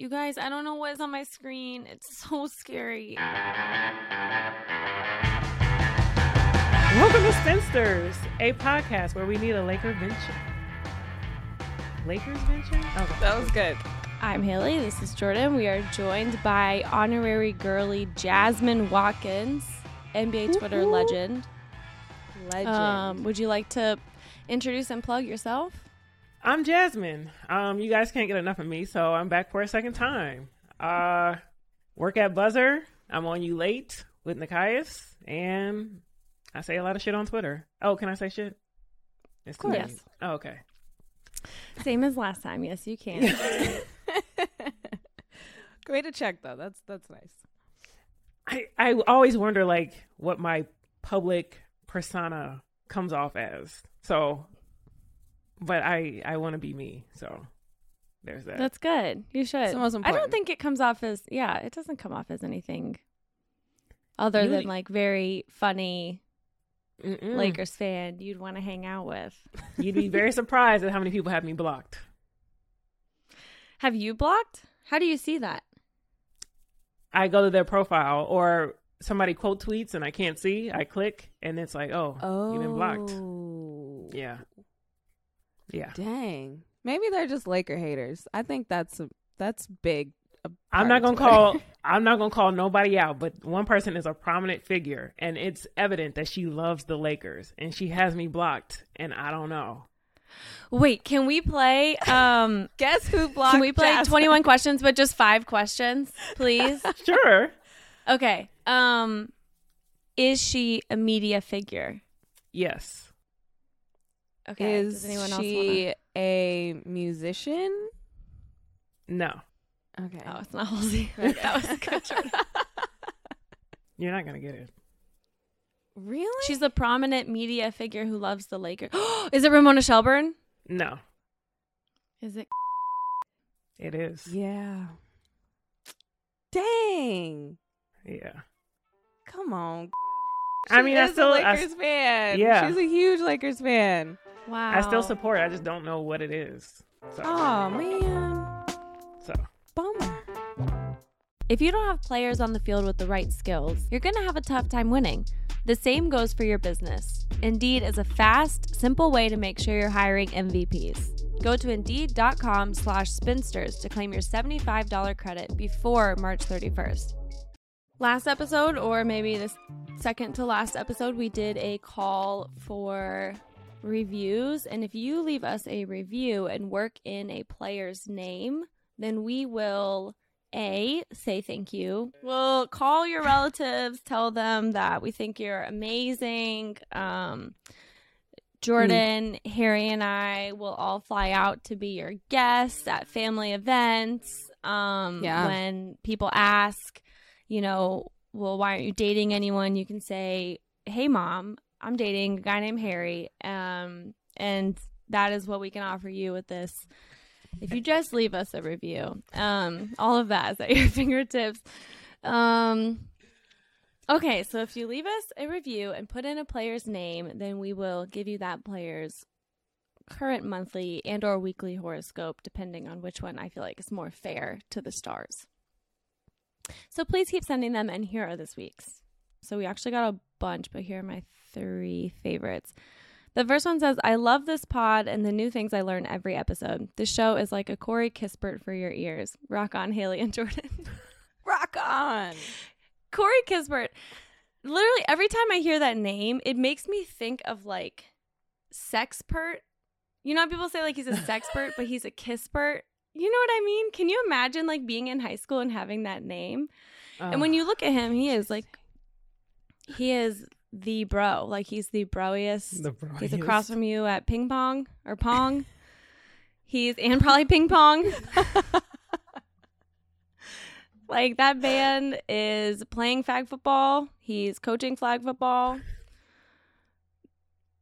You guys, I don't know what is on my screen. It's so scary. Welcome to Spinsters, a podcast where we need a Laker venture. Lakers venture? Okay. That was good. I'm Haley. This is Jordan. We are joined by honorary girly Jasmine Watkins, NBA Twitter Woo-hoo. legend. Legend. Um, would you like to introduce and plug yourself? I'm Jasmine. Um, you guys can't get enough of me, so I'm back for a second time. Uh, work at Buzzer. I'm on you late with Nikias, and I say a lot of shit on Twitter. Oh, can I say shit? It's course. convenient. Oh, okay. Same as last time. Yes, you can. Way to check though. That's that's nice. I I always wonder like what my public persona comes off as. So, but I I want to be me. So there's that. That's good. You should. It's the most important. I don't think it comes off as yeah. It doesn't come off as anything other You- than like very funny Mm-mm. Lakers fan you'd want to hang out with. You'd be very surprised at how many people have me blocked. Have you blocked? How do you see that? I go to their profile or somebody quote tweets and I can't see. I click and it's like, oh, you've been blocked. Oh. Yeah. Yeah. Dang. Maybe they're just Laker haters. I think that's a, that's big. a I'm not gonna call. I'm not gonna call nobody out, but one person is a prominent figure, and it's evident that she loves the Lakers, and she has me blocked, and I don't know. Wait, can we play um Guess who blocked? can we play Jasmine? 21 questions but just 5 questions, please? Sure. okay. Um is she a media figure? Yes. Okay. Is Does anyone else she wanna... a musician? No. Okay. Oh, it's not Halsey. that was a good. Jordan. You're not gonna get it. really? She's a prominent media figure who loves the Lakers. is it Ramona Shelburne? No. Is it It is. yeah. Dang. Yeah. Come on. I She mean, I is still- a I s- Lakers fan. Yeah. she's a huge Lakers fan. Wow. I still support. it. I just don't know what it is. So. Oh man, So. bummer. If you don't have players on the field with the right skills, you're going to have a tough time winning. The same goes for your business. Indeed is a fast, simple way to make sure you're hiring MVPs. Go to Indeed.com slash spinsters to claim your $75 credit before March 31st. Last episode, or maybe the second to last episode, we did a call for reviews. And if you leave us a review and work in a player's name, then we will a say thank you we'll call your relatives tell them that we think you're amazing um jordan harry and i will all fly out to be your guests at family events um Yeah. when people ask you know well why aren't you dating anyone you can say hey mom i'm dating a guy named harry um and that is what we can offer you with this. If you just leave us a review um all of that is at your fingertips. Um okay so if you leave us a review and put in a player's name then we will give you that player's current monthly and or weekly horoscope depending on which one i feel like is more fair to the stars. So please keep sending them and here are this week's so we actually got a bunch but here are my three favorites the first one says, I love this pod and the new things I learn every episode. This show is like a Corey Kispert for your ears. Rock on, Haley and Jordan. Rock on. Corey Kispert. Literally, every time I hear that name, it makes me think of like sexpert. You know how people say like he's a sexpert, but he's a kisspert? You know what I mean? Can you imagine like being in high school and having that name? And when you look at him, he is like, he is the bro. Like he's the broiest. The broiest. He's across from you at ping pong or pong. he's and probably ping pong. like that man is playing flag football. He's coaching flag football.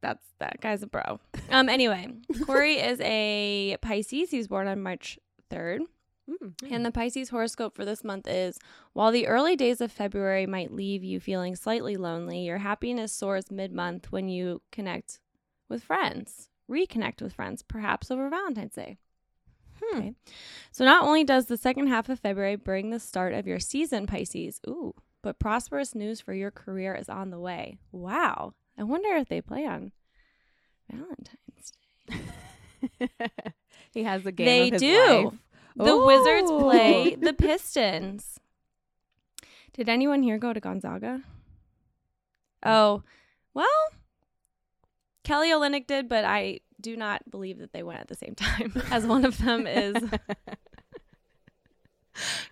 That's that guy's a bro. Um anyway, Corey is a Pisces. He was born on March 3rd. Mm-hmm. And the Pisces horoscope for this month is while the early days of February might leave you feeling slightly lonely, your happiness soars mid month when you connect with friends, reconnect with friends, perhaps over Valentine's Day. Hmm. Okay. So, not only does the second half of February bring the start of your season, Pisces, ooh, but prosperous news for your career is on the way. Wow. I wonder if they play on Valentine's Day. he has a game. They do. Life. The Wizards play the Pistons. Did anyone here go to Gonzaga? Oh, well, Kelly Olynyk did, but I do not believe that they went at the same time, as one of them is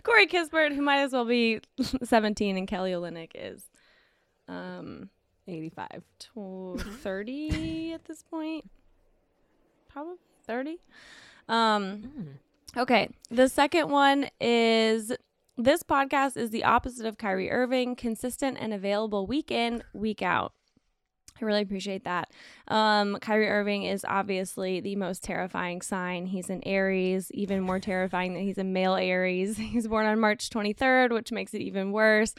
Corey Kispert, who might as well be 17, and Kelly Olynyk is um, 85. tw- 30 at this point. Probably 30. Um, Mm. Okay. The second one is this podcast is the opposite of Kyrie Irving, consistent and available week in, week out. I really appreciate that. Um, Kyrie Irving is obviously the most terrifying sign. He's an Aries, even more terrifying that he's a male Aries. He's born on March 23rd, which makes it even worse.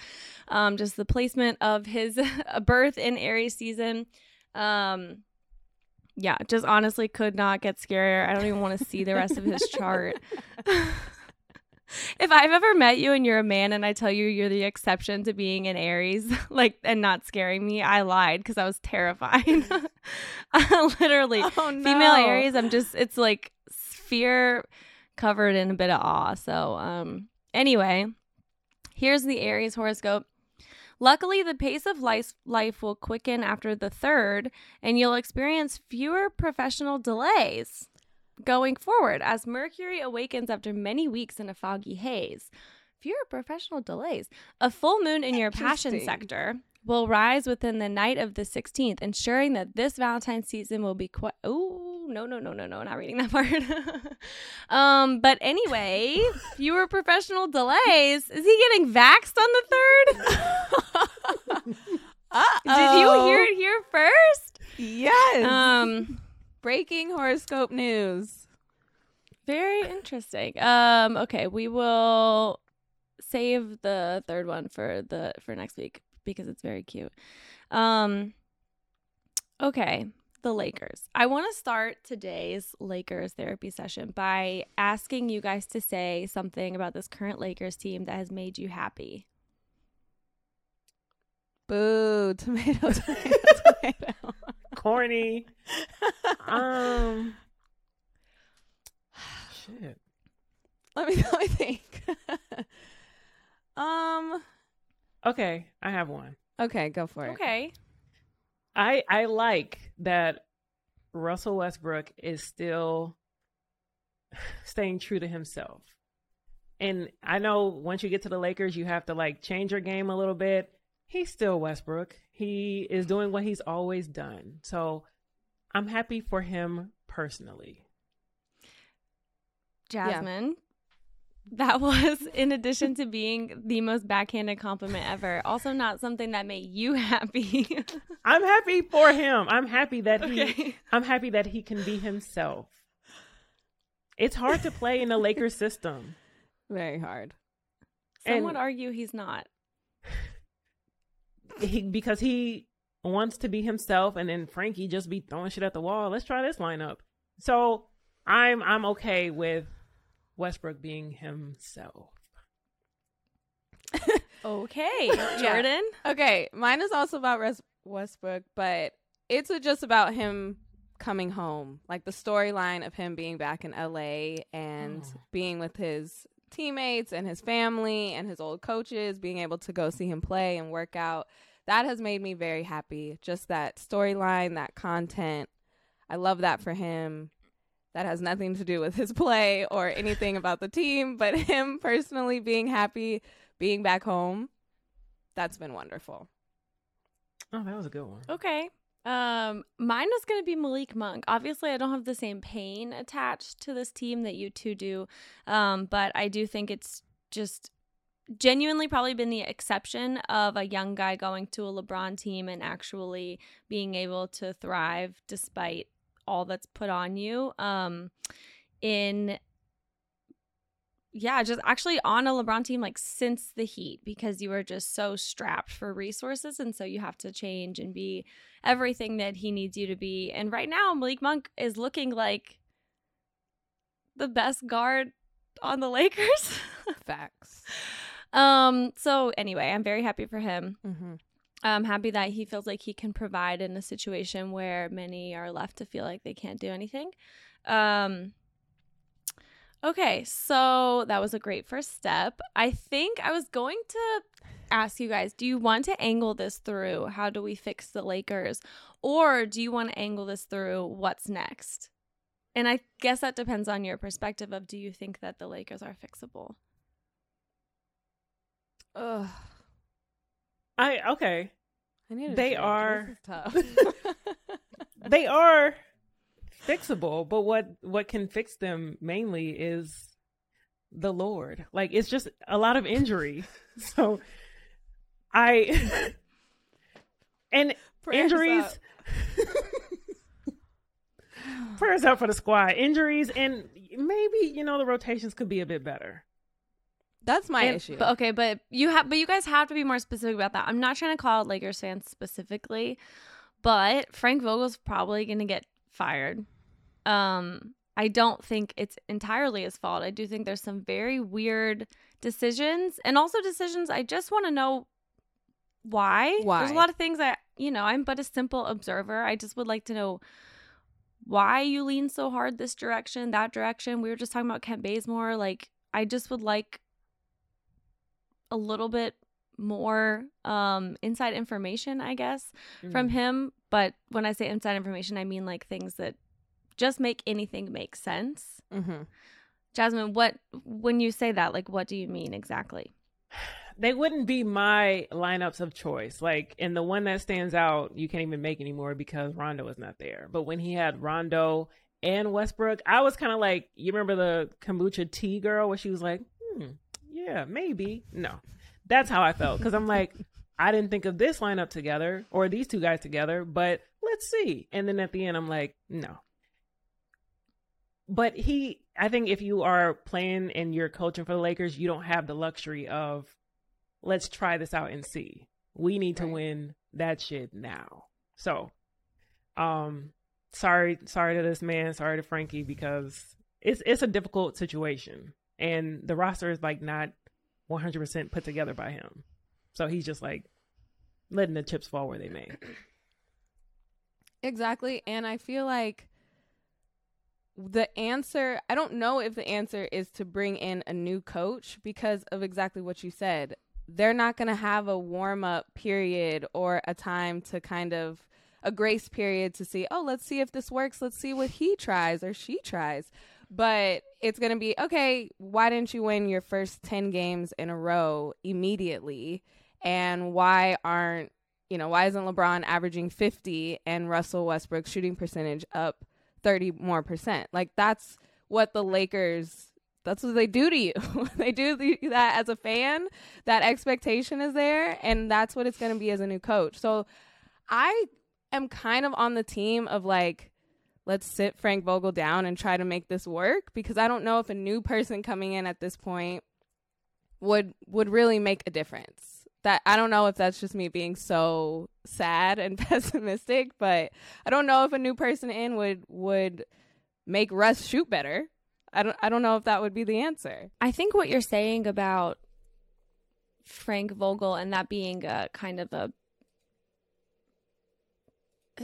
Um, just the placement of his birth in Aries season. Um, yeah, just honestly could not get scarier. I don't even want to see the rest of his chart. if I've ever met you and you're a man and I tell you you're the exception to being an Aries, like and not scaring me, I lied because I was terrified. Literally, Oh, no. female Aries, I'm just it's like fear covered in a bit of awe. So, um, anyway, here's the Aries horoscope. Luckily, the pace of life, life will quicken after the third, and you'll experience fewer professional delays going forward as Mercury awakens after many weeks in a foggy haze. Fewer professional delays. A full moon in your passion sector will rise within the night of the 16th, ensuring that this Valentine's season will be quite. Oh, no, no, no, no, no, not reading that part. um, but anyway, fewer professional delays. Is he getting vaxxed on the third? Did you hear it here first? Yes. Um, Breaking horoscope news. very interesting. Um, okay, we will save the third one for the for next week because it's very cute. Um, okay, the Lakers. I want to start today's Lakers therapy session by asking you guys to say something about this current Lakers team that has made you happy. Boo. Tomato, tomato, tomato. Corny. um. Shit. let me let me think. um. Okay, I have one. Okay, go for it. Okay. I I like that Russell Westbrook is still staying true to himself. And I know once you get to the Lakers, you have to like change your game a little bit. He's still Westbrook. He is doing what he's always done. So I'm happy for him personally. Jasmine. That was, in addition to being the most backhanded compliment ever, also not something that made you happy. I'm happy for him. I'm happy that he. I'm happy that he can be himself. It's hard to play in the Lakers system. Very hard. Some And- would argue he's not. he, because he wants to be himself and then Frankie just be throwing shit at the wall. Let's try this lineup. So I'm I'm okay with Westbrook being himself. Okay. Jordan? Okay, mine is also about Res- Westbrook, but it's just about him coming home, like the storyline of him being back in LA and Oh. being with his teammates and his family and his old coaches, being able to go see him play and work out. That has made me very happy. Just that storyline, that content. I love that for him. That has nothing to do with his play or anything about the team, but him personally being happy being back home. That's been wonderful. Oh, that was a good one. Okay. Um, mine was gonna be Malik Monk. Obviously, I don't have the same pain attached to this team that you two do, um, but I do think it's just genuinely probably been the exception of a young guy going to a LeBron team and actually being able to thrive despite all that's put on you. Um, in yeah, just actually on a LeBron team like since the Heat because you were just so strapped for resources and so you have to change and be everything that he needs you to be. And right now Malik Monk is looking like the best guard on the Lakers. Facts. um so anyway, I'm very happy for him. Mm-hmm. I'm happy that he feels like he can provide in a situation where many are left to feel like they can't do anything. Um Okay, so that was a great first step. I think I was going to ask you guys, do you want to angle this through how do we fix the Lakers or do you want to angle this through what's next? And I guess that depends on your perspective of do you think that the Lakers are fixable? Ugh. I okay. I need a They drink. are- This is tough. They are fixable, but what what can fix them mainly is the Lord. Like it's just a lot of injury. So I and Prayers injuries prayers up for the squad. Injuries and maybe, you know, the rotations could be a bit better. That's my issue. But okay, but you have but you guys have to be more specific about that. I'm not trying to call out Lakers fans specifically, but Frank Vogel's probably going to get fired. Um I don't think it's entirely his fault. I do think there's some very weird decisions and also decisions I just want to know why. Why? There's a lot of things that, you know, I'm but a simple observer. I just would like to know why you lean so hard this direction, that direction. We were just talking about Kent Bazemore. Like, I just would like a little bit more um inside information, I guess, Mm. from him. But when I say inside information, I mean like things that just make anything make sense. mm-hmm. Jasmine, what when you say that, like what do you mean exactly? they wouldn't be my lineups of choice. Like, and the one that stands out, you can't even make anymore because Rondo is not there. But when he had Rondo and Westbrook, I was kind of like, you remember the kombucha tea girl where she was like, hmm, yeah, maybe. No, that's how I felt because I'm like, I didn't think of this lineup together or these two guys together, but let's see. And then at the end, I'm like, no. But he, I think if you are playing and you're coaching for the Lakers, you don't have the luxury of let's try this out and see. We need to win that shit now. So, um, sorry, sorry to this man, sorry to Frankie because it's it's a difficult situation, and the roster is like not one hundred percent put together by him. So he's just like letting the chips fall where they may. Exactly. And I feel like the answer, I don't know if the answer is to bring in a new coach because of exactly what you said. They're not going to have a warm up period or a time to kind of a grace period to see, oh, let's see if this works. Let's see what he tries or she tries. But it's going to be, okay, why didn't you win your first 10 games in a row immediately? And why aren't you know, why isn't LeBron averaging 50 and Russell Westbrook shooting percentage up 30 more percent? Like that's what the Lakers that's what they do to you. they do that as a fan. That expectation is there and that's what it's going to be as a new coach. So I am kind of on the team of like let's sit Frank Vogel down and try to make this work because I don't know if a new person coming in at this point would would really make a difference that I don't know if that's just me being so sad and pessimistic, but I don't know if a new person in would would make Russ shoot better. I don't I don't know if that would be the answer. I think what you're saying about Frank Vogel and that being a kind of a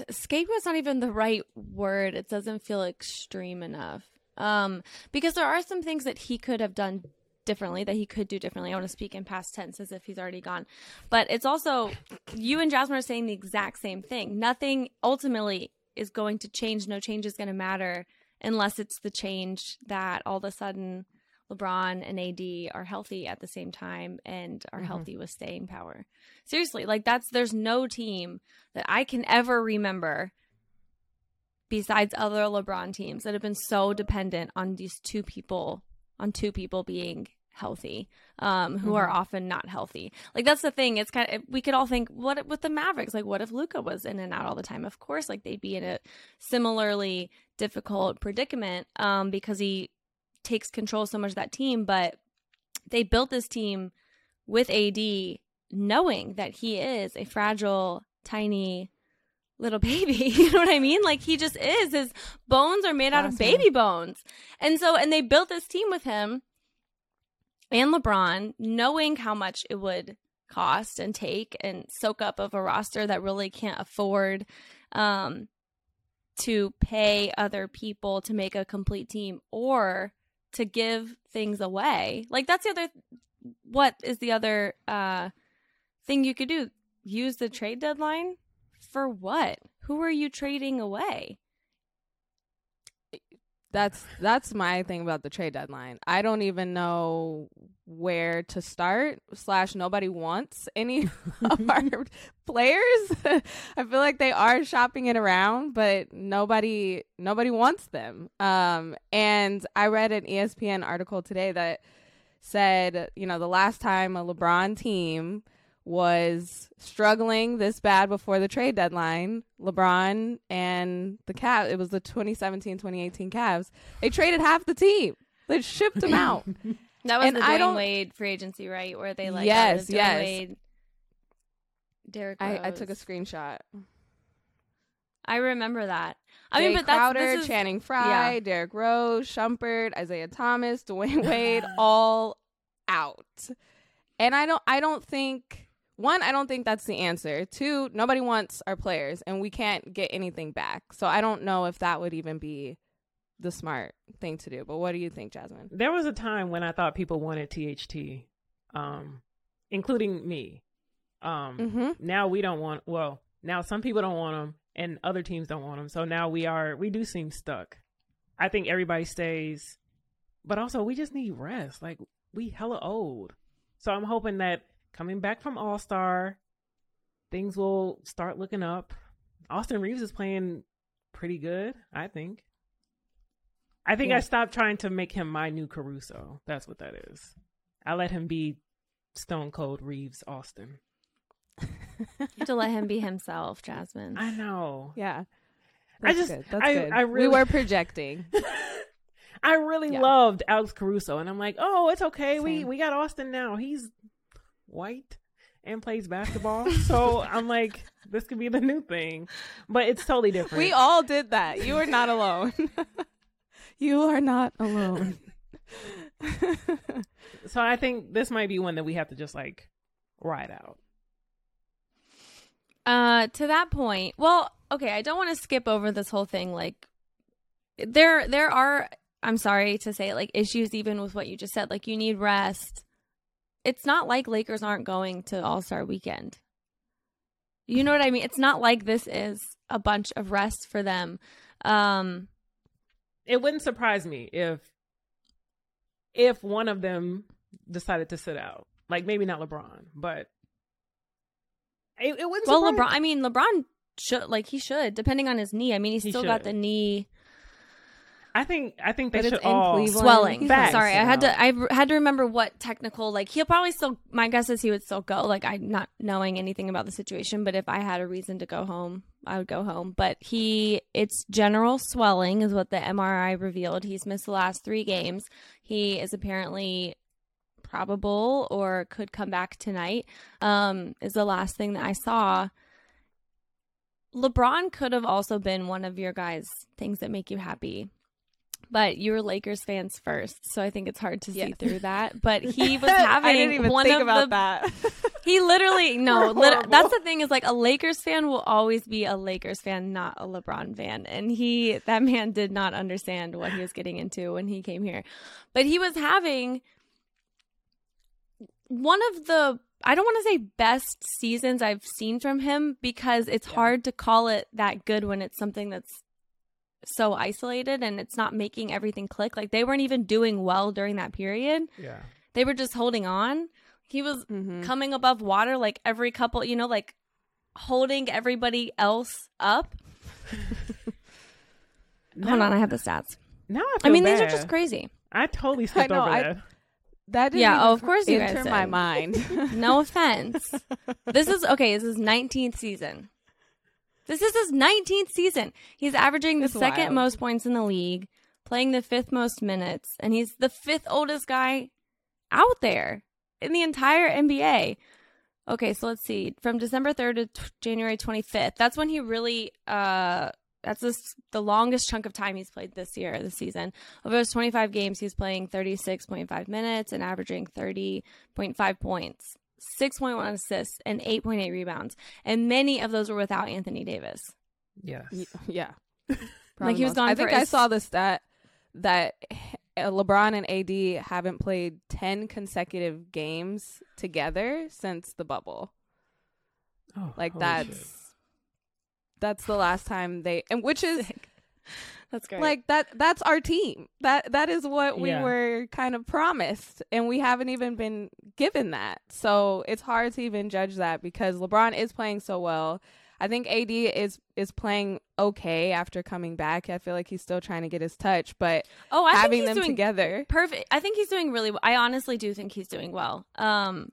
scapegoat's not even the right word. It doesn't feel extreme enough. Um, because there are some things that he could have done differently that he could do differently. I want to speak in past tense as if he's already gone. But it's also you and Jasmine are saying the exact same thing. Nothing ultimately is going to change. No change is going to matter unless it's the change that all of a sudden LeBron and AD are healthy at the same time and are Mhm. healthy with staying power. Seriously, like that's there's no team that I can ever remember besides other LeBron teams that have been so dependent on these two people, on two people being healthy, um, who are Mhm. often not healthy. Like that's the thing. It's kind of we could all think what with the Mavericks, like what if Luka was in and out all the time? Of course, like they'd be in a similarly difficult predicament um, because he takes control so much of that team. But they built this team with AD, knowing that he is a fragile, tiny little baby. You know what I mean? Like he just is. His bones are made out of baby bones. And so, and they built this team with him and LeBron, knowing how much it would cost and take and soak up of a roster that really can't afford um, to pay other people to make a complete team or to give things away. Like that's the other. What is the other uh, thing you could do? Use the trade deadline for what? Who are you trading away? That's that's my thing about the trade deadline. I don't even know where to start. Slash, nobody wants any of our players. I feel like they are shopping it around, but nobody nobody wants them. Um, and I read an ESPN article today that said, you know, the last time a LeBron team was struggling this bad before the trade deadline, LeBron and the Cavs, it was the 2017-2018 Cavs. They traded half the team. They shipped them out. That was And the I Dwyane don't- Wade free agency, right? Where they like Yes, got rid of Dwyane yes. Wade, Derrick I, I took a screenshot. I remember that. I Jay mean, but that's Crowder, this is, Channing Frye, yeah. Derrick Rose, Shumpert, Isaiah Thomas, Dwyane Wade, all out. And I don't I don't think one, I don't think that's the answer. Two, nobody wants our players and we can't get anything back. So I don't know if that would even be the smart thing to do. But what do you think, Jasmine? There was a time when I thought people wanted THT, um, including me. Um, Mm-hmm. Now we don't want. Well, now some people don't want them, and other teams don't want them. So now we are. We do seem stuck. I think everybody stays, but also we just need rest. Like we hella old. So I'm hoping that coming back from All Star, things will start looking up. Austin Reaves is playing pretty good. I think. I think Yeah. I stopped trying to make him my new Caruso. That's what that is. I let him be Stone Cold Reaves Austin. You have to let him be himself, Jasmine. I know. Yeah. I That's just- good. That's I- good. I really- we were projecting. I really Yeah. loved Alex Caruso, and I'm like, oh, it's okay. We we got Austin now. He's white and plays basketball, so I'm like, this could be the new thing, but it's totally different. we all did that. You are not alone. you are not alone. so I think this might be one that we have to just like ride out. Uh, to that point, well, okay, I don't want to skip over this whole thing. Like, there, there are. I'm sorry to say, it, like issues even with what you just said. Like, you need rest. It's not like Lakers aren't going to All Star Weekend. You know what I mean? It's not like this is a bunch of rest for them. Um, It wouldn't surprise me if if one of them decided to sit out. Like maybe not LeBron, but it, it wouldn't. well, surprise LeBron. I mean, LeBron should like he should, depending on his knee. I mean, he's He still got the knee. I think I think they But it's should in all Cleveland. swelling. Facts. Sorry, sit I had to. I had to remember what technical. Like he'll probably still. My guess is he would still go. Like I'm not knowing anything about the situation, but if I had a reason to go home, I would go home. But he, it's general swelling is what the MRI revealed. He's missed the last three games. He is apparently probable or could come back tonight. Um, is the last thing that I saw. LeBron could have also been one of your guys' things that make you happy. But you were Lakers fans first, so I think it's hard to see Yeah. through that. But he was having I didn't even one think of about the, that. He literally no. Lit- that's the thing is like a Lakers fan will always be a Lakers fan, not a LeBron fan. And he that man did not understand what he was getting into when he came here. But he was having one of the I don't want to say best seasons I've seen from him because it's Yeah. hard to call it that good when it's something that's so isolated and it's not making everything click. Like they weren't even doing well during that period. Yeah. They were just holding on. He was Mhm. coming above water like every couple, you know, like holding everybody else up. Hold on, I have the stats. Now I I feel mean, these are just crazy. I totally skipped know, over I- that. That didn't Yeah, even oh, of course you guys enter did. my mind. No offense. this is okay, this is 19th season. This is his 19th season. He's averaging the It's second wild. most points in the league, playing the fifth most minutes, and he's the fifth oldest guy out there in the entire NBA. Okay, so let's see. From December 3rd to t- January 25th. That's when he really uh that's this, the longest chunk of time he's played this year, this season. Over those 25 games, he's playing 36.5 minutes and averaging 30.5 points, 6.1 assists, and 8.8 rebounds. And many of those were without Anthony Davis. Yes. Y- Yeah. Like, he was gone I think for I saw the stat that uh, LeBron and AD haven't played 10 consecutive games together since the bubble. Oh, Like that's shit. that's the last time they and which is Sick. That's great. like that that's our team. That that is what we Yeah. were kind of promised and we haven't even been given that. So it's hard to even judge that because LeBron is playing so well. I think AD is is playing okay after coming back. I feel like he's still trying to get his touch, but oh, I having think he's them doing together. perfect. I think he's doing really well. I honestly do think he's doing well. Um,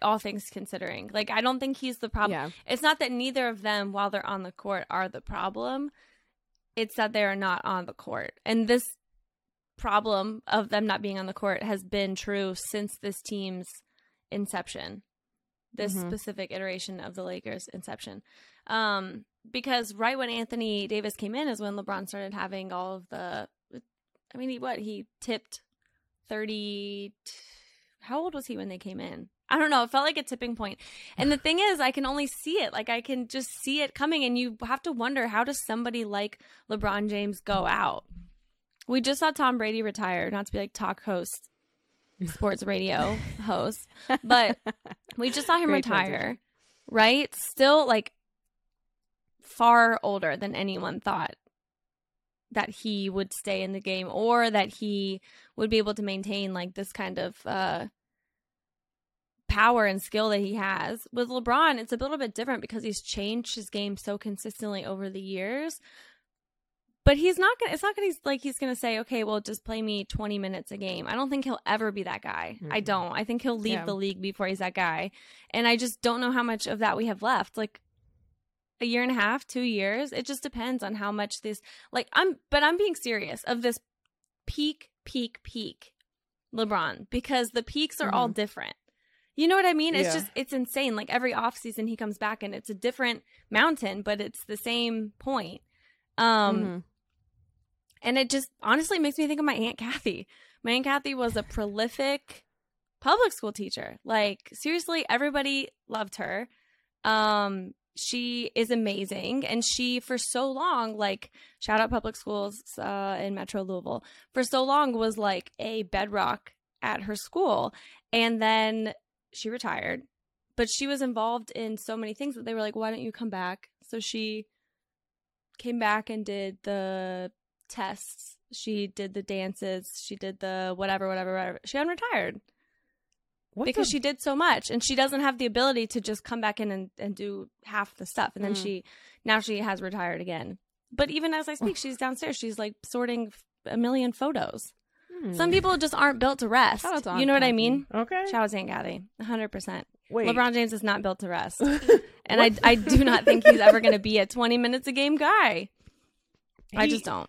all things considering, like I don't think he's the problem. Yeah. It's not that neither of them, while they're on the court, are the problem. It's that they are not on the court, and this problem of them not being on the court has been true since this team's inception. This Mhm. specific iteration of the Lakers' inception. Um, because right when Anthony Davis came in is when LeBron started having all of the. I mean, he what he tipped thirty. How old was he when they came in? I don't know. It felt like a tipping point. And the thing is, I can only see it. Like I can just see it coming, and you have to wonder how does somebody like LeBron James go out? We just saw Tom Brady retire, not to be like talk host, sports radio host, but we just saw him Great retire, transition. right? Still like far older than anyone thought that he would stay in the game or that he would be able to maintain like this kind of uh power and skill that he has. With LeBron, it's a little bit different because he's changed his game so consistently over the years. But he's not gonna. It's not gonna be like he's gonna say, "Okay, well, just play me twenty minutes a game." I don't think he'll ever be that guy. I Mm-mm. don't. I think he'll leave Yeah. the league before he's that guy, and I just don't know how much of that we have left. Like a year and a half, two years. It just depends on how much this. Like I'm, but I'm being serious of this peak, peak, peak, LeBron because the peaks are all mm-hmm. different. You know what I mean? It's Yeah. just it's insane. Like every off season he comes back and it's a different mountain, but it's the same point. Um Mhm. and it just honestly makes me think of my aunt Kathy. My aunt Kathy was a prolific public school teacher. Like seriously, everybody loved her. Um she is amazing and she for so long like shout out public schools uh, in metro louisville for so long was like a bedrock at her school and then she retired but she was involved in so many things that they were like why don't you come back? So she came back and did the tests. She did the dances. She did the whatever whatever whatever. She unretired What's because a- she did so much and she doesn't have the ability to just come back in and, and do half the stuff and then Mm. she now she has retired again. But even as i speak she's downstairs. She's like sorting a million photos Hmm. some people just aren't built to rest Shout out to Aunt you know what i Kathy. mean Okay. shout out to aunt kathy 100% Wait. lebron james is not built to rest and I, I do not think he's ever going to be a 20 minutes a game guy i just don't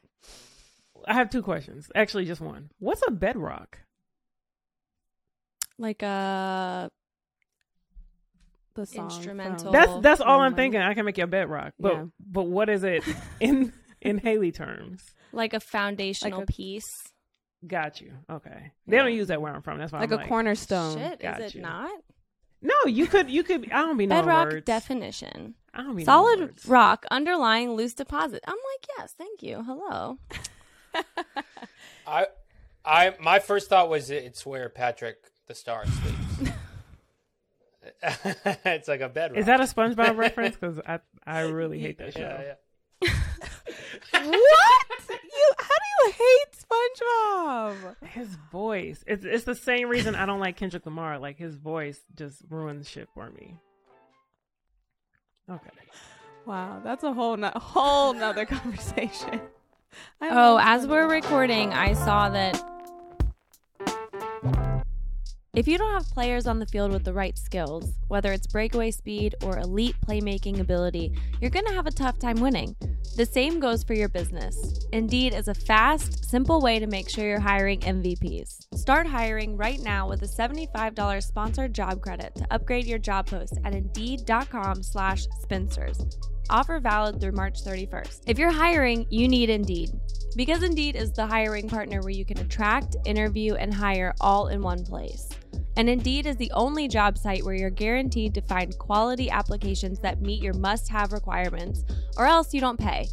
I have two questions. Actually, just one. What's a bedrock? like a The song Instrumental. from- That's that's all I'm thinking. I can make you a bedrock, but Yeah. but what is it in in Haley terms? like a foundational Like a- piece Got you. Okay. They don't use that where I'm from. That's why like I'm a cornerstone. shit got is it you. not No, you could you could. I don't be no bedrock words. definition I don't be solid words. rock underlying loose deposit i'm like yes thank you hello I, I, my first thought was it's where Patrick the Star sleeps. it's like a bedrock. Is that a SpongeBob reference? Because I I really hate that show. Yeah, yeah. What? You? How do you hate SpongeBob? His voice. It's it's the same reason I don't like Kendrick Lamar. Like his voice just ruins shit for me. Okay. Wow, that's a whole no- whole nother conversation. I oh as we're recording i saw that If you don't have players on the field with the right skills, whether it's breakaway speed or elite playmaking ability, you're going to have a tough time winning. The same goes for your business. Indeed is a fast, simple way to make sure you're hiring MVPs. Start hiring right now with a $75 sponsored job credit to upgrade your job post at Indeed.com slash spinsters. Offer valid through March 31st. If you're hiring, you need Indeed. Because Indeed is the hiring partner where you can attract, interview, and hire all in one place. And Indeed is the only job site where you're guaranteed to find quality applications that meet your must have requirements, or else you don't pay.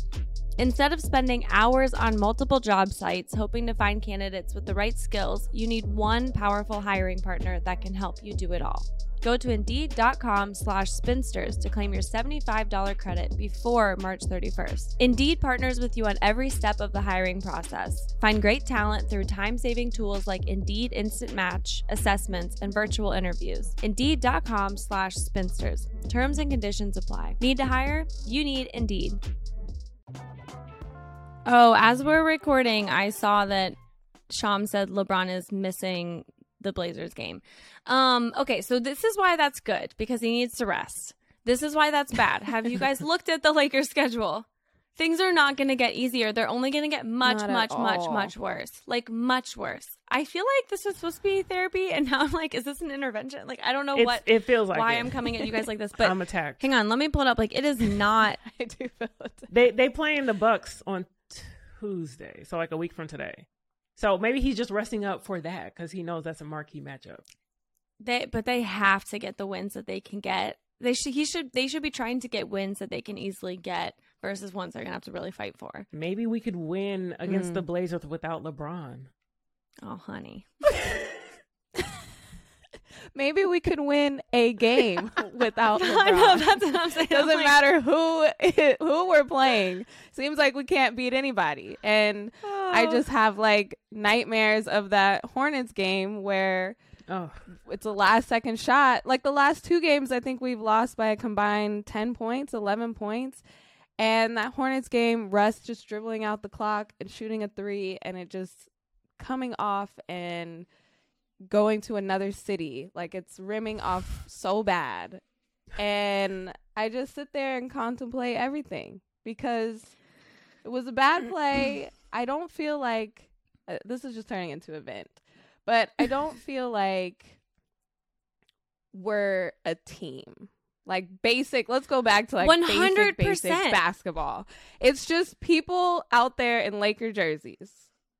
Instead of spending hours on multiple job sites hoping to find candidates with the right skills, you need one powerful hiring partner that can help you do it all. Go to Indeed.com slash spinsters to claim your $75 credit before March 31st. Indeed partners with you on every step of the hiring process. Find great talent through time-saving tools like Indeed Instant Match, assessments, and virtual interviews. Indeed.com slash spinsters. Terms and conditions apply. Need to hire? You need Indeed. Oh, as we're recording, I saw that Shams said LeBron is missing the Blazers game. Um, okay, so this is why that's good because he needs to rest. This is why that's bad. Have you guys looked at the Lakers schedule? Things are not going to get easier. They're only going to get much, Not at much, much, much worse. Like much worse. I feel like this was supposed to be therapy, and now I'm like, is this an intervention? Like, I don't know It's, what, it feels like why it. I'm coming at you guys like this, but I'm attacked. hang on, let me pull it up. Like, it is not. I do feel it. They they playing the Bucks on Tuesday, so like a week from today. So maybe he's just resting up for that because he knows that's a marquee matchup. They, but they have to get the wins that they can get. They should. He should. They should be trying to get wins that they can easily get versus ones they're gonna have to really fight for. Maybe we could win against Mm. the Blazers without LeBron. Oh, honey. Maybe we could win a game without LeBron. I know that's what I'm saying. I'm Doesn't like, matter who who we're playing. Seems like we can't beat anybody. And I oh. just have like nightmares of that Hornets game where Oh, it's a last second shot. Like the last two games, I think we've lost by a combined 10 points, 11 points. And that Hornets game, Russ just dribbling out the clock and shooting a three, and it just coming off and going to another city. Like it's rimming off so bad. And I just sit there and contemplate everything because it was a bad play. I don't feel like uh, this is just turning into a vent, but I don't feel like we're a team. Like basic, let's go back to like basic, basic 100%. basketball. It's just people out there in Laker jerseys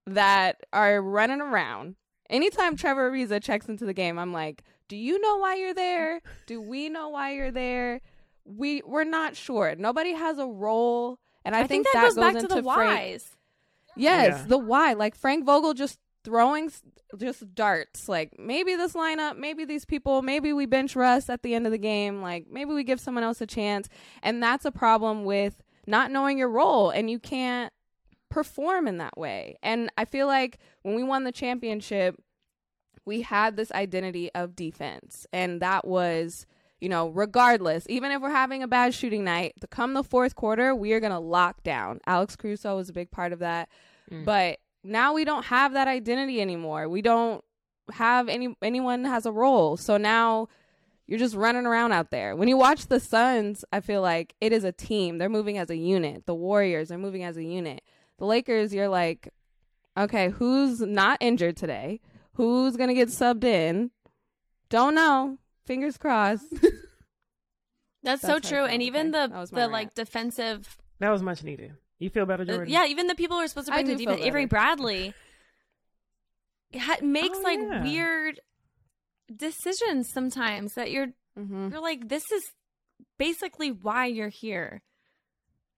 that are running around. Anytime Trevor Ariza checks into the game, I'm like, "Do you know why you're there? Do we know why you're there? We we're not sure. Nobody has a role." And I, I think that, goes, back to the into Frank- whys. Yes, Yeah. the why. Like Frank Vogel just throwing just darts. Like maybe this lineup, maybe these people, maybe we bench Russ at the end of the game. Like maybe we give someone else a chance. And that's a problem with not knowing your role and you can't perform in that way. And I feel like when we won the championship, we had this identity of defense. And that was you know, regardless, even if we're having a bad shooting night, to come the fourth quarter, we are going to lock down. Alex Caruso was a big part of that. Mm. But now we don't have that identity anymore. We don't have any anyone has a role. So now you're just running around out there. When you watch the Suns, I feel like it is a team. They're moving as a unit. The Warriors are moving as a unit. The Lakers, you're like, okay, who's not injured today? Who's going to get subbed in? Don't know. Fingers crossed. That's, That's so true. And even the that was my the rant. like defensive, that was much needed. You feel better, uh, Jordan? yeah, even the people who are supposed to I bring the do feel defense, Avery. Bradley, ha- makes Oh, like yeah. weird decisions sometimes that you're mm-hmm. you're like, this is basically why you're here.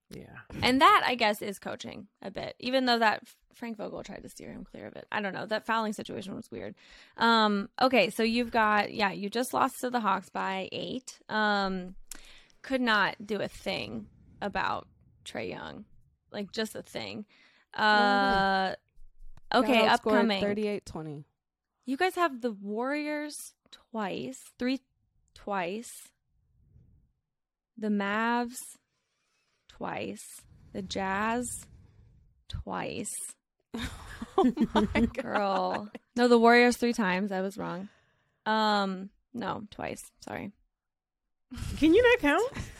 Yeah. And that, I guess, is coaching a bit, even though that Frank Vogel tried to steer him clear of it. I don't know. That fouling situation was weird. Um, okay, so you've got, yeah, you just lost to the Hawks by eight. Um, could not do a thing about Trae Young, like just a thing. Uh, okay, upcoming. 38-20. You guys have the Warriors twice, three twice, the Mavs twice, the Jazz twice. oh my god. Girl. No, the Warriors three times. I was wrong. Um, no, twice. Sorry. Can you not count?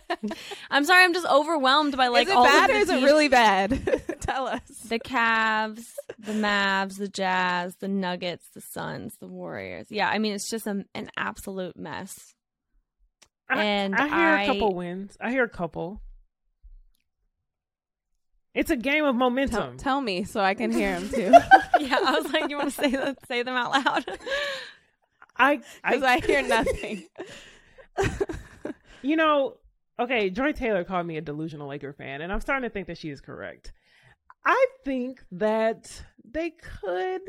I'm sorry. I'm just overwhelmed by like is it all bad of or the is it teams. really bad? Tell us. the Cavs, the Mavs, the Jazz, the Nuggets, the Suns, the Warriors. Yeah, I mean it's just a, an absolute mess. I, And I hear I- a couple wins. I hear a couple. It's a game of momentum. Tell, tell me so I can hear him too. yeah, I was like, you want to say that? Say them out loud. I, Because I, I hear nothing. you know, okay. Joy Taylor called me a delusional Laker fan, and I'm starting to think that she is correct. I think that they could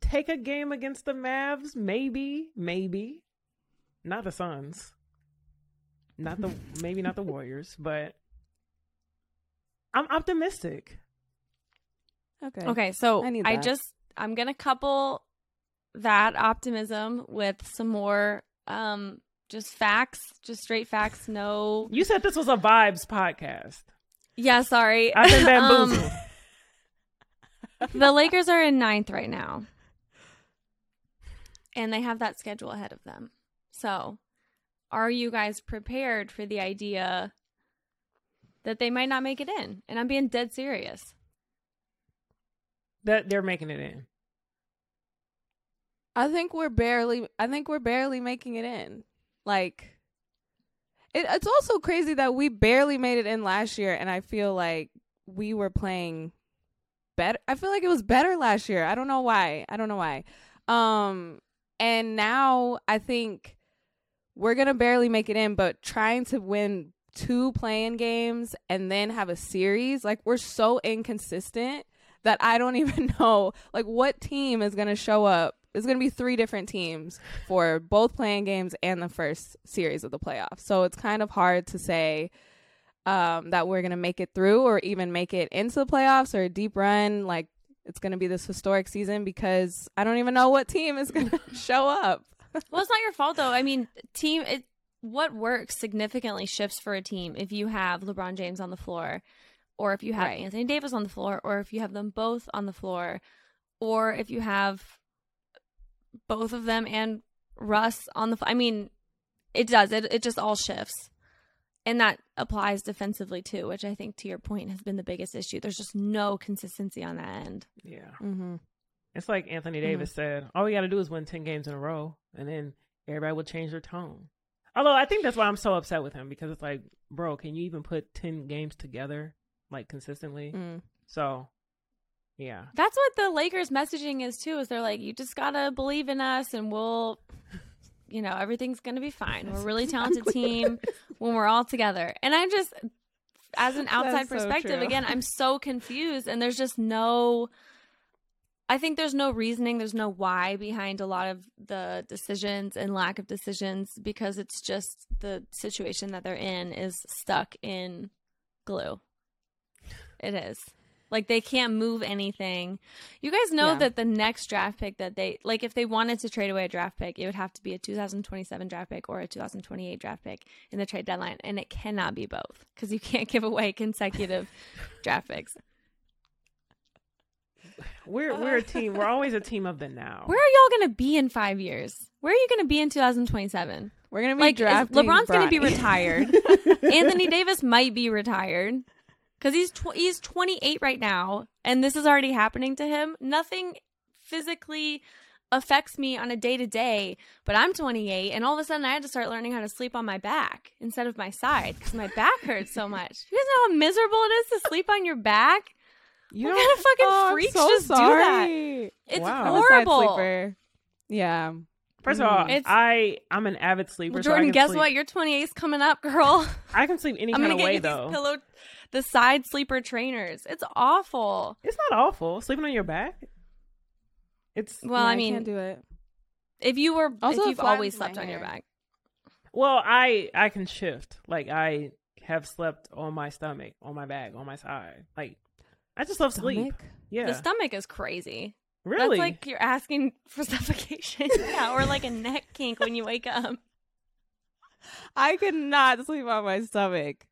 take a game against the Mavs, maybe, maybe, not the Suns, not the maybe not the Warriors, but I'm optimistic. Okay. okay, so I I, need that. just I'm gonna couple that optimism with some more um just facts, just straight facts. No, You said this was a vibes podcast. yeah, sorry. I've been Um, bamboozled. the Lakers are in ninth right now. And they have that schedule ahead of them. So, are you guys prepared for the idea that they might not make it in? And I'm being dead serious. that they're making it in. I think we're barely. I think we're barely making it in. Like, it, it's also crazy that we barely made it in last year, and I feel like we were play-in better. I feel like it was better last year. I don't know why. I don't know why. Um, and now I think we're gonna barely make it in, but trying to win two playing games and then have a series, like we're so inconsistent that I don't even know like what team is gonna show up. It's gonna be three different teams for both play-in games and the first series of the playoffs. So it's kind of hard to say um, that we're gonna make it through or even make it into the playoffs or a deep run. Like it's gonna be this historic season because I don't even know what team is gonna show up. Well, it's not your fault though. I mean, team it what works significantly shifts for a team if you have LeBron James on the floor or if you have Right. Anthony Davis on the floor or if you have them both on the floor or if you have both of them and Russ on the I mean, it does. It it just all shifts. And that applies defensively too, which I think to your point has been the biggest issue. There's just no consistency on that end. Yeah. Mm-hmm. It's like Anthony Davis said, all we got to do is win 10 games in a row, and then everybody will change their tone. Although I think that's why I'm so upset with him because it's like, bro, can you even put 10 games together, like consistently? Mm. So, yeah. That's what the Lakers messaging is too. Is they're like, you just gotta believe in us, and we'll, you know, everything's gonna be fine. We're a really talented team when we're all together. And I'm just, as an outside so perspective, true. again, I'm so confused, and there's just no. I think there's no reasoning, there's no why behind a lot of the decisions and lack of decisions because it's just the situation that they're in is stuck in glue. It is. Like they can't move anything. You guys know Yeah. that the next draft pick that they like if they wanted to trade away a draft pick, it would have to be a 2027 draft pick or a 2028 draft pick in the trade deadline and it cannot be both cuz you can't give away consecutive draft picks. We're, we're a team. We're always a team of the now. Where are y'all going to be in 5 years? Where are you going to be in 2027? We're gonna be Like is- drafting. LeBron's going to be retired. Anthony Davis might be retired because he's tw- he's 28 right now, and this is already happening to him. Nothing physically affects me on a day to day, but I'm 28, and all of a sudden I had to start learning how to sleep on my back instead of my side because my back hurts so much. You guys know how miserable it is to sleep on your back. You what know, kind of fucking Oh, I'm freaks so just do that? It's Wow. I'm a side horrible. sleeper. Yeah. first of all, It's- I, I'm an avid sleeper. Well, so Jordan, can guess sleep- what? Your 28's coming up, girl. I can sleep any I'm kind of get way, you though. these pillow, the side sleeper trainers. It's awful. It's not awful. Sleeping on your back. It's Well, Yeah, I mean, can't do it. if you were, Also, if you've always flattens my slept on your back, Well, I I can shift. Like I have slept on my stomach, on my back, on my side. Like I just love sleep. Stomach? Yeah, the stomach is crazy. really. That's like you're asking for suffocation, yeah, or like a neck kink when you wake up. I could not sleep on my stomach.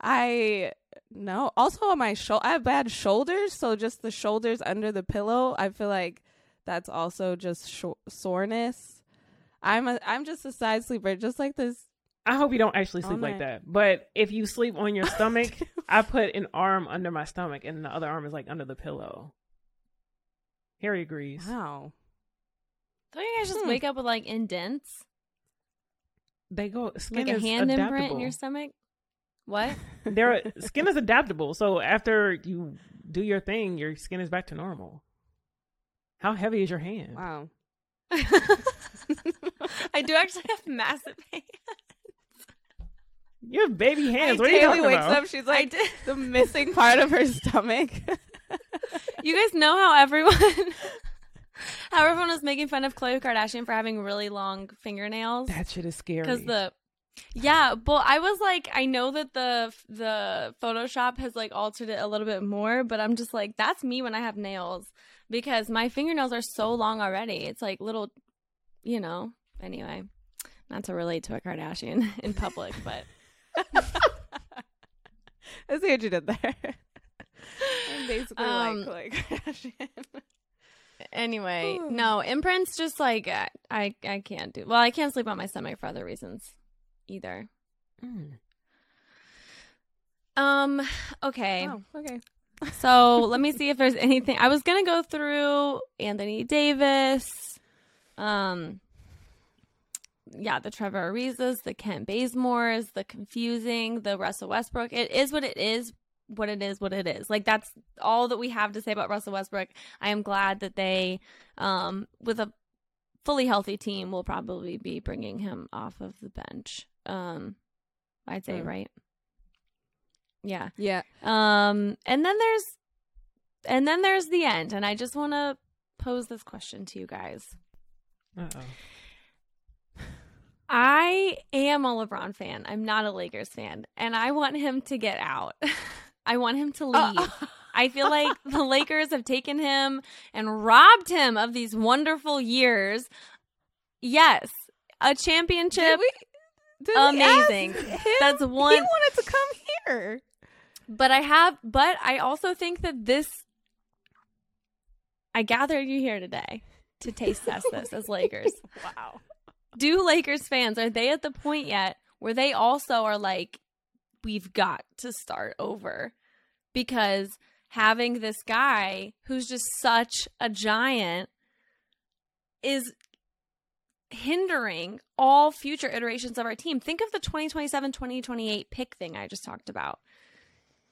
I no. Also on my shoulder, I have bad shoulders, so just the shoulders under the pillow. I feel like that's also just shor- soreness. I'm a I'm just a side sleeper, just like this. I hope you don't actually All sleep like that. But if you sleep on your stomach, I put an arm under my stomach and the other arm is like under the pillow. Harry agrees. Wow. Don't you guys just Hmm. wake up with like indents, They go skin like a is hand imprint in your stomach? What? Their skin is adaptable. So after you do your thing, your skin is back to normal. How heavy is your hand? Wow. I do actually have massive hands. You have baby hands. what are you talking wakes about? up, she's like the missing part of her stomach. You guys know how everyone how everyone was making fun of Khloe Kardashian for having really long fingernails That shit is scary. because the yeah, but I was like, I know that the the Photoshop has like altered it a little bit more, but I'm just like, that's me when I have nails because my fingernails are so long already. It's like little, you know. Anyway, not to relate to a Kardashian in public, but I see what you did there. I'm basically Um, like Khloe Kardashian. anyway, Ooh. no imprints. Just like I, I, I can't do. Well, I can't sleep on my stomach for other reasons either. Mm. Um. Okay. Oh, okay. So let me see if there's anything. I was gonna go through Anthony Davis. Um. Yeah, the Trevor Arizas, the Kent Bazemores, the confusing, the Russell Westbrook. It is what it is. What it is, what it is. Like that's all that we have to say about Russell Westbrook. I am glad that they, um, with a fully healthy team, will probably be bringing him off of the bench. Um, I'd say right. Yeah. Yeah. Um, and then there's, and then there's the end. And I just want to pose this question to you guys. Uh-oh. I am a LeBron fan. I'm not a Lakers fan, and I want him to get out. I want him to leave. Uh, I feel like the Lakers have taken him and robbed him of these wonderful years. Yes, a championship. Did we, did we Amazing. That's He one. wanted to come here. But I have, but I also think that this, I gathered you here today to taste test this as Lakers. Wow. Do Lakers fans, are they at the point yet where they also are like, we've got to start over? Because having this guy who's just such a giant is hindering all future iterations of our team. Think of the 2027 2028 pick thing I just talked about.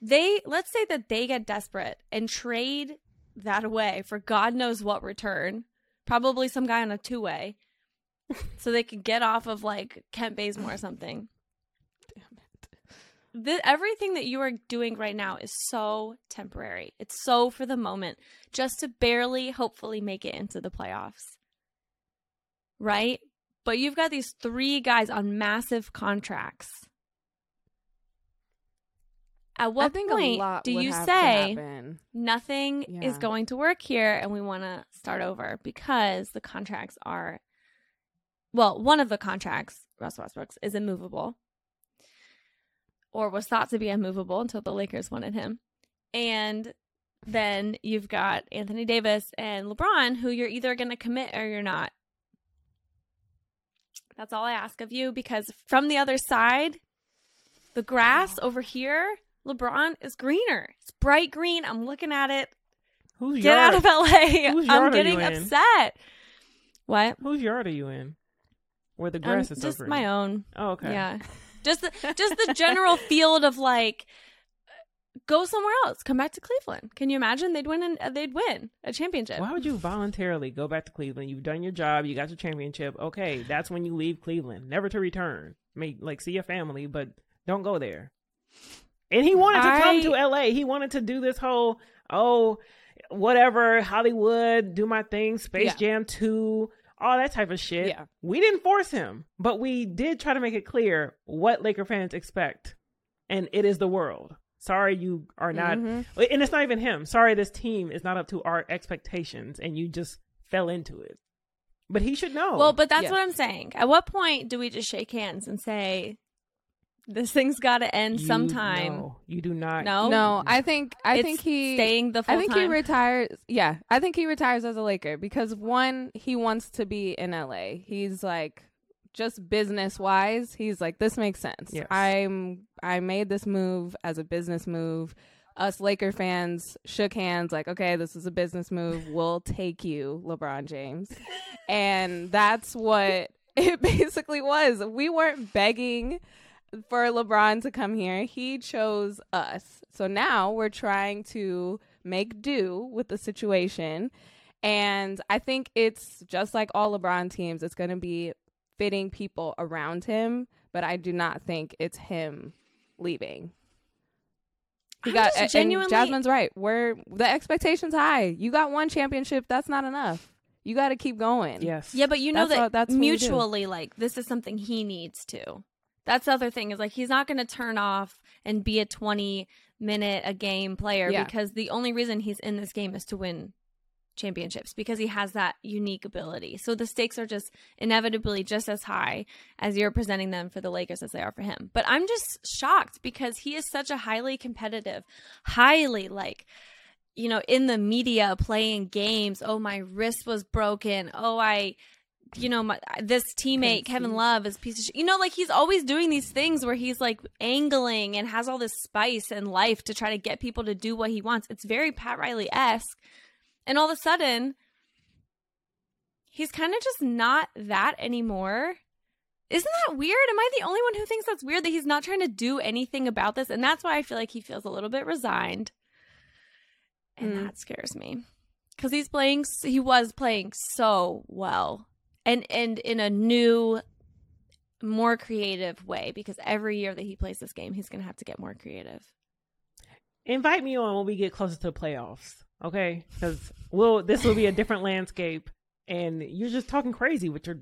They, let's say that they get desperate and trade that away for God knows what return, probably some guy on a two way, so they could get off of like Kent Bazemore or something. Damn it. The, everything that you are doing right now is so temporary. It's so for the moment, just to barely, hopefully, make it into the playoffs. Right? But you've got these three guys on massive contracts. At what point a lot do you say nothing is going to work here and we want to start over? Because the contracts are well one of the contracts russell westbrook's is immovable. Or was thought to be immovable until the lakers wanted him. And then you've got anthony davis and lebron who you're either going to commit or you're not that's all i ask of you because from the other side the grass over here lebron is greener it's bright green i'm looking at it Who's Get yard? out of LA. Whose I'm getting upset. What? Whose yard are you in? Where the Um, grass is so just green. my own. Oh, okay. Yeah. Just the just the general field of like go somewhere else. Come back to Cleveland. Can you imagine they'd win and uh, they'd win a championship. Why would you voluntarily go back to Cleveland? You've done your job. You got your championship. Okay, that's when you leave Cleveland, never to return. May like see your family, but don't go there. And he wanted to come to L.A. He wanted to do this whole oh whatever Hollywood, do my thing, Space Yeah. Jam two, all that type of shit. Yeah. We didn't force him, but we did try to make it clear what Laker fans expect, and it is the world. Sorry, you are not Mhm. and it's not even him. Sorry, this team is not up to our expectations, and you just fell into it. But he should know. Well, but that's Yes. what I'm saying. At what point do we just shake hands and say This thing's got to end You- sometime. no, you do not. No, No, I think I It's think he staying the full I think time. he retires. Yeah, I think he retires as a Laker because one, he wants to be in LA. He's like just business wise. He's like this makes sense. Yes. I'm I made this move as a business move. Us Laker fans shook hands like, okay, this is a business move. We'll take you, LeBron James, and that's what it basically was. We weren't begging for LeBron to come here. He chose us. So now we're trying to make do with the situation. And I think it's just like all LeBron teams, it's going to be fitting people around him, but I do not think it's him leaving. He I'm got just and genuinely- Jasmine's right. We're the expectations high. You got one championship, that's not enough. You got to keep going. Yes. Yeah, but you know That's that what- that's what we do. mutually, like this is something he needs to. That's the other thing is like he's not going to turn off and be a twenty minute a game player Yeah. because the only reason he's in this game is to win championships because he has that unique ability. So the stakes are just inevitably just as high as you're presenting them for the Lakers as they are for him. But I'm just shocked because he is such a highly competitive, highly like you know, in the media playing games. Oh, my wrist was broken. Oh, I, you know, my this teammate Kevin. Love is a piece of shit. You know, like he's always doing these things where he's like angling and has all this spice and life to try to get people to do what he wants. It's very Pat Riley esque, and all of a sudden, he's kind of just not that anymore. Isn't that weird? Am I the only one who thinks that's weird that he's not trying to do anything about this? And that's why I feel like he feels a little bit resigned. And Mm. that scares me. Cuz he's playing he was playing so well. And and in a new more creative way because every year that he plays this game, he's going to have to get more creative. Invite me on when we get closer to the playoffs, okay? Because we'll this will be a different landscape, and you're just talking crazy with your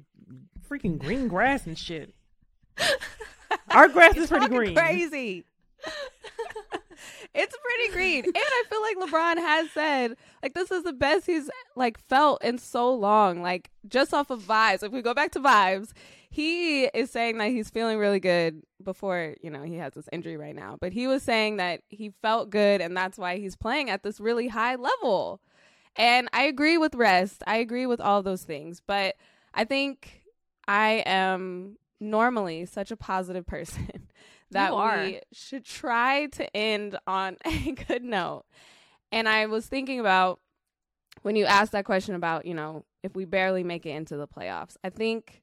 freaking green grass and shit. Our grass is pretty green. Crazy. it's pretty green. And I feel like LeBron has said, like, this is the best he's like felt in so long. Like, just off of vibes. If we go back to vibes, he is saying that he's feeling really good before, you know, he has this injury right now. But he was saying that he felt good and that's why he's playing at this really high level. And I agree with rest. I agree with all those things. But I think I am normally such a positive person that we should try to end on a good note. And I was thinking about when you asked that question about, you know, if we barely make it into the playoffs, I think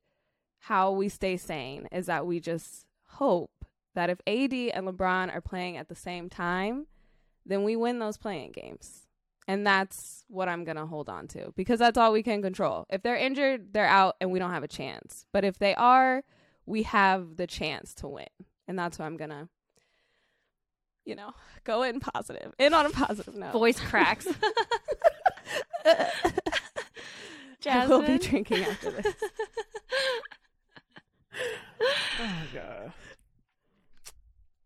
how we stay sane is that we just hope that if AD and LeBron are play-in at the same time, then we win those playing games. And that's what I'm going to hold on to because that's all we can control. If they're injured, they're out and we don't have a chance. But if they are, we have the chance to win. And that's what I'm going to, you know, go in positive, in on a positive note. Voice cracks. I will be drinking after this. Oh god.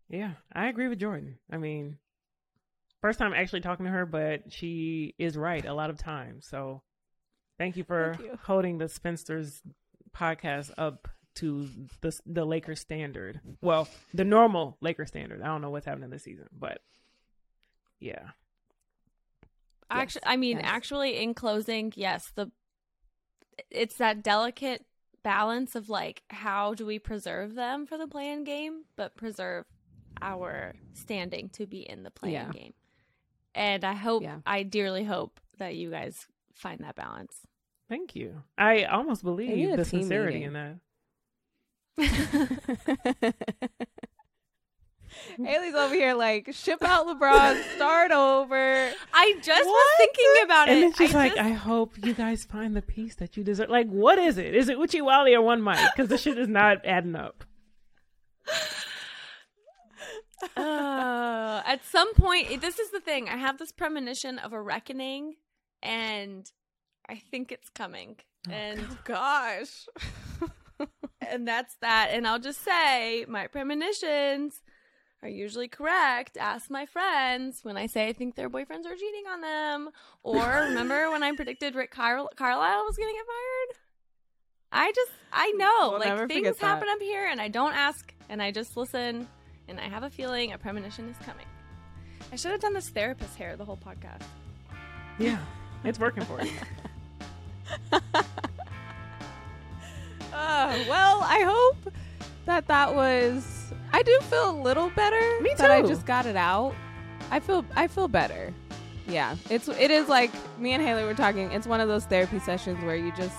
Yeah, I agree with Jordan. I mean, first time actually talking to her, but she is right a lot of times. So, thank you for Thank you. holding the Spinsters podcast up to the the Lakers standard. Well, the normal Lakers standard. I don't know what's happening this season, but yeah. Actually, I mean, yes. actually, in closing, yes, the it's that delicate balance of like how do we preserve them for the play-in game, but preserve our standing to be in the play-in Yeah. game. And I hope, Yeah. I dearly hope that you guys find that balance. Thank you. I almost believe the sincerity meeting. in that. Haley's over here like ship out LeBron, start over. I just was thinking about And it. then she's I like, just- I hope you guys find the peace that you deserve. Like, what is it? Is it Uchi Wally or one mic? Because the shit is not adding up. Uh, at some point, this is the thing. I have this premonition of a reckoning, and I think it's coming. And Gosh. and that's that. And I'll just say my premonitions are usually correct. Ask my friends when I say I think their boyfriends are cheating on them. Or remember when I predicted Rick Carl- Carlisle was going to get fired? I just, I know. We'll like things happen up here, and I don't ask and I just listen, and I have a feeling a premonition is coming. I should have done this therapist hair the whole podcast. Yeah, it's working for you. Uh, well, I hope that that was. I do feel a little better. Me too. That I just got it out. I feel. I feel better. Yeah, it's. It is like me and Haley were talking. It's one of those therapy sessions where you just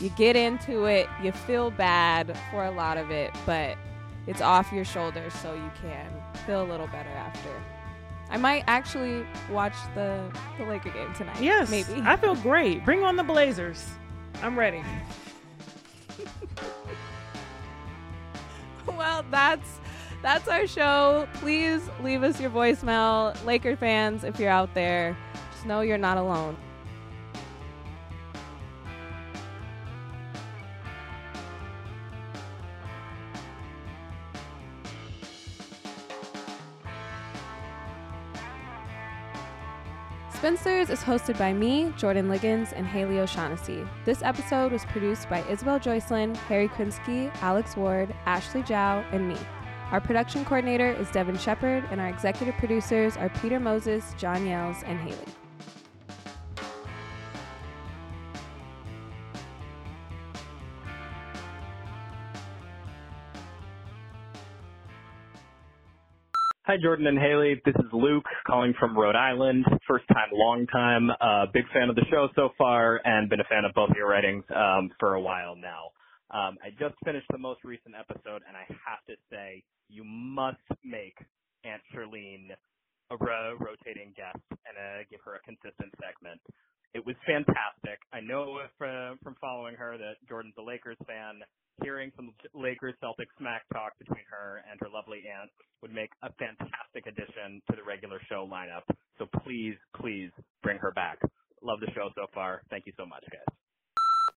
you get into it. You feel bad for a lot of it, but it's off your shoulders, so you can feel a little better after. I might actually watch the the Laker game tonight. Yes, maybe. I feel great. Bring on the Blazers. I'm ready. well, that's that's our show. Please leave us your voicemail. Laker fans, if you're out there, just know you're not alone. Spinsters is hosted by me, Jordan Liggins, and Haley O'Shaughnessy. This episode was produced by Isabel Joycelyn, Harry Krinsky, Alex Ward, Ashley Zhao, and me. Our production coordinator is Devin Shepard, and our executive producers are Peter Moses, John Yells, and Haley. Hi, Jordan and Haley. This is Luke calling from Rhode Island. First time, long time. Uh, big fan of the show so far and been a fan of both your writings um, for a while now. Um, I just finished the most recent episode and I have to say, you must make Aunt Charlene a ro- rotating guest and uh, give her a consistent segment. It was fantastic. I know from, from following her that Jordan's a Lakers fan. Hearing some Lakers Celtics smack talk between her and her lovely aunt would make a fantastic addition to the regular show lineup. So please, please bring her back. Love the show so far. Thank you so much, guys.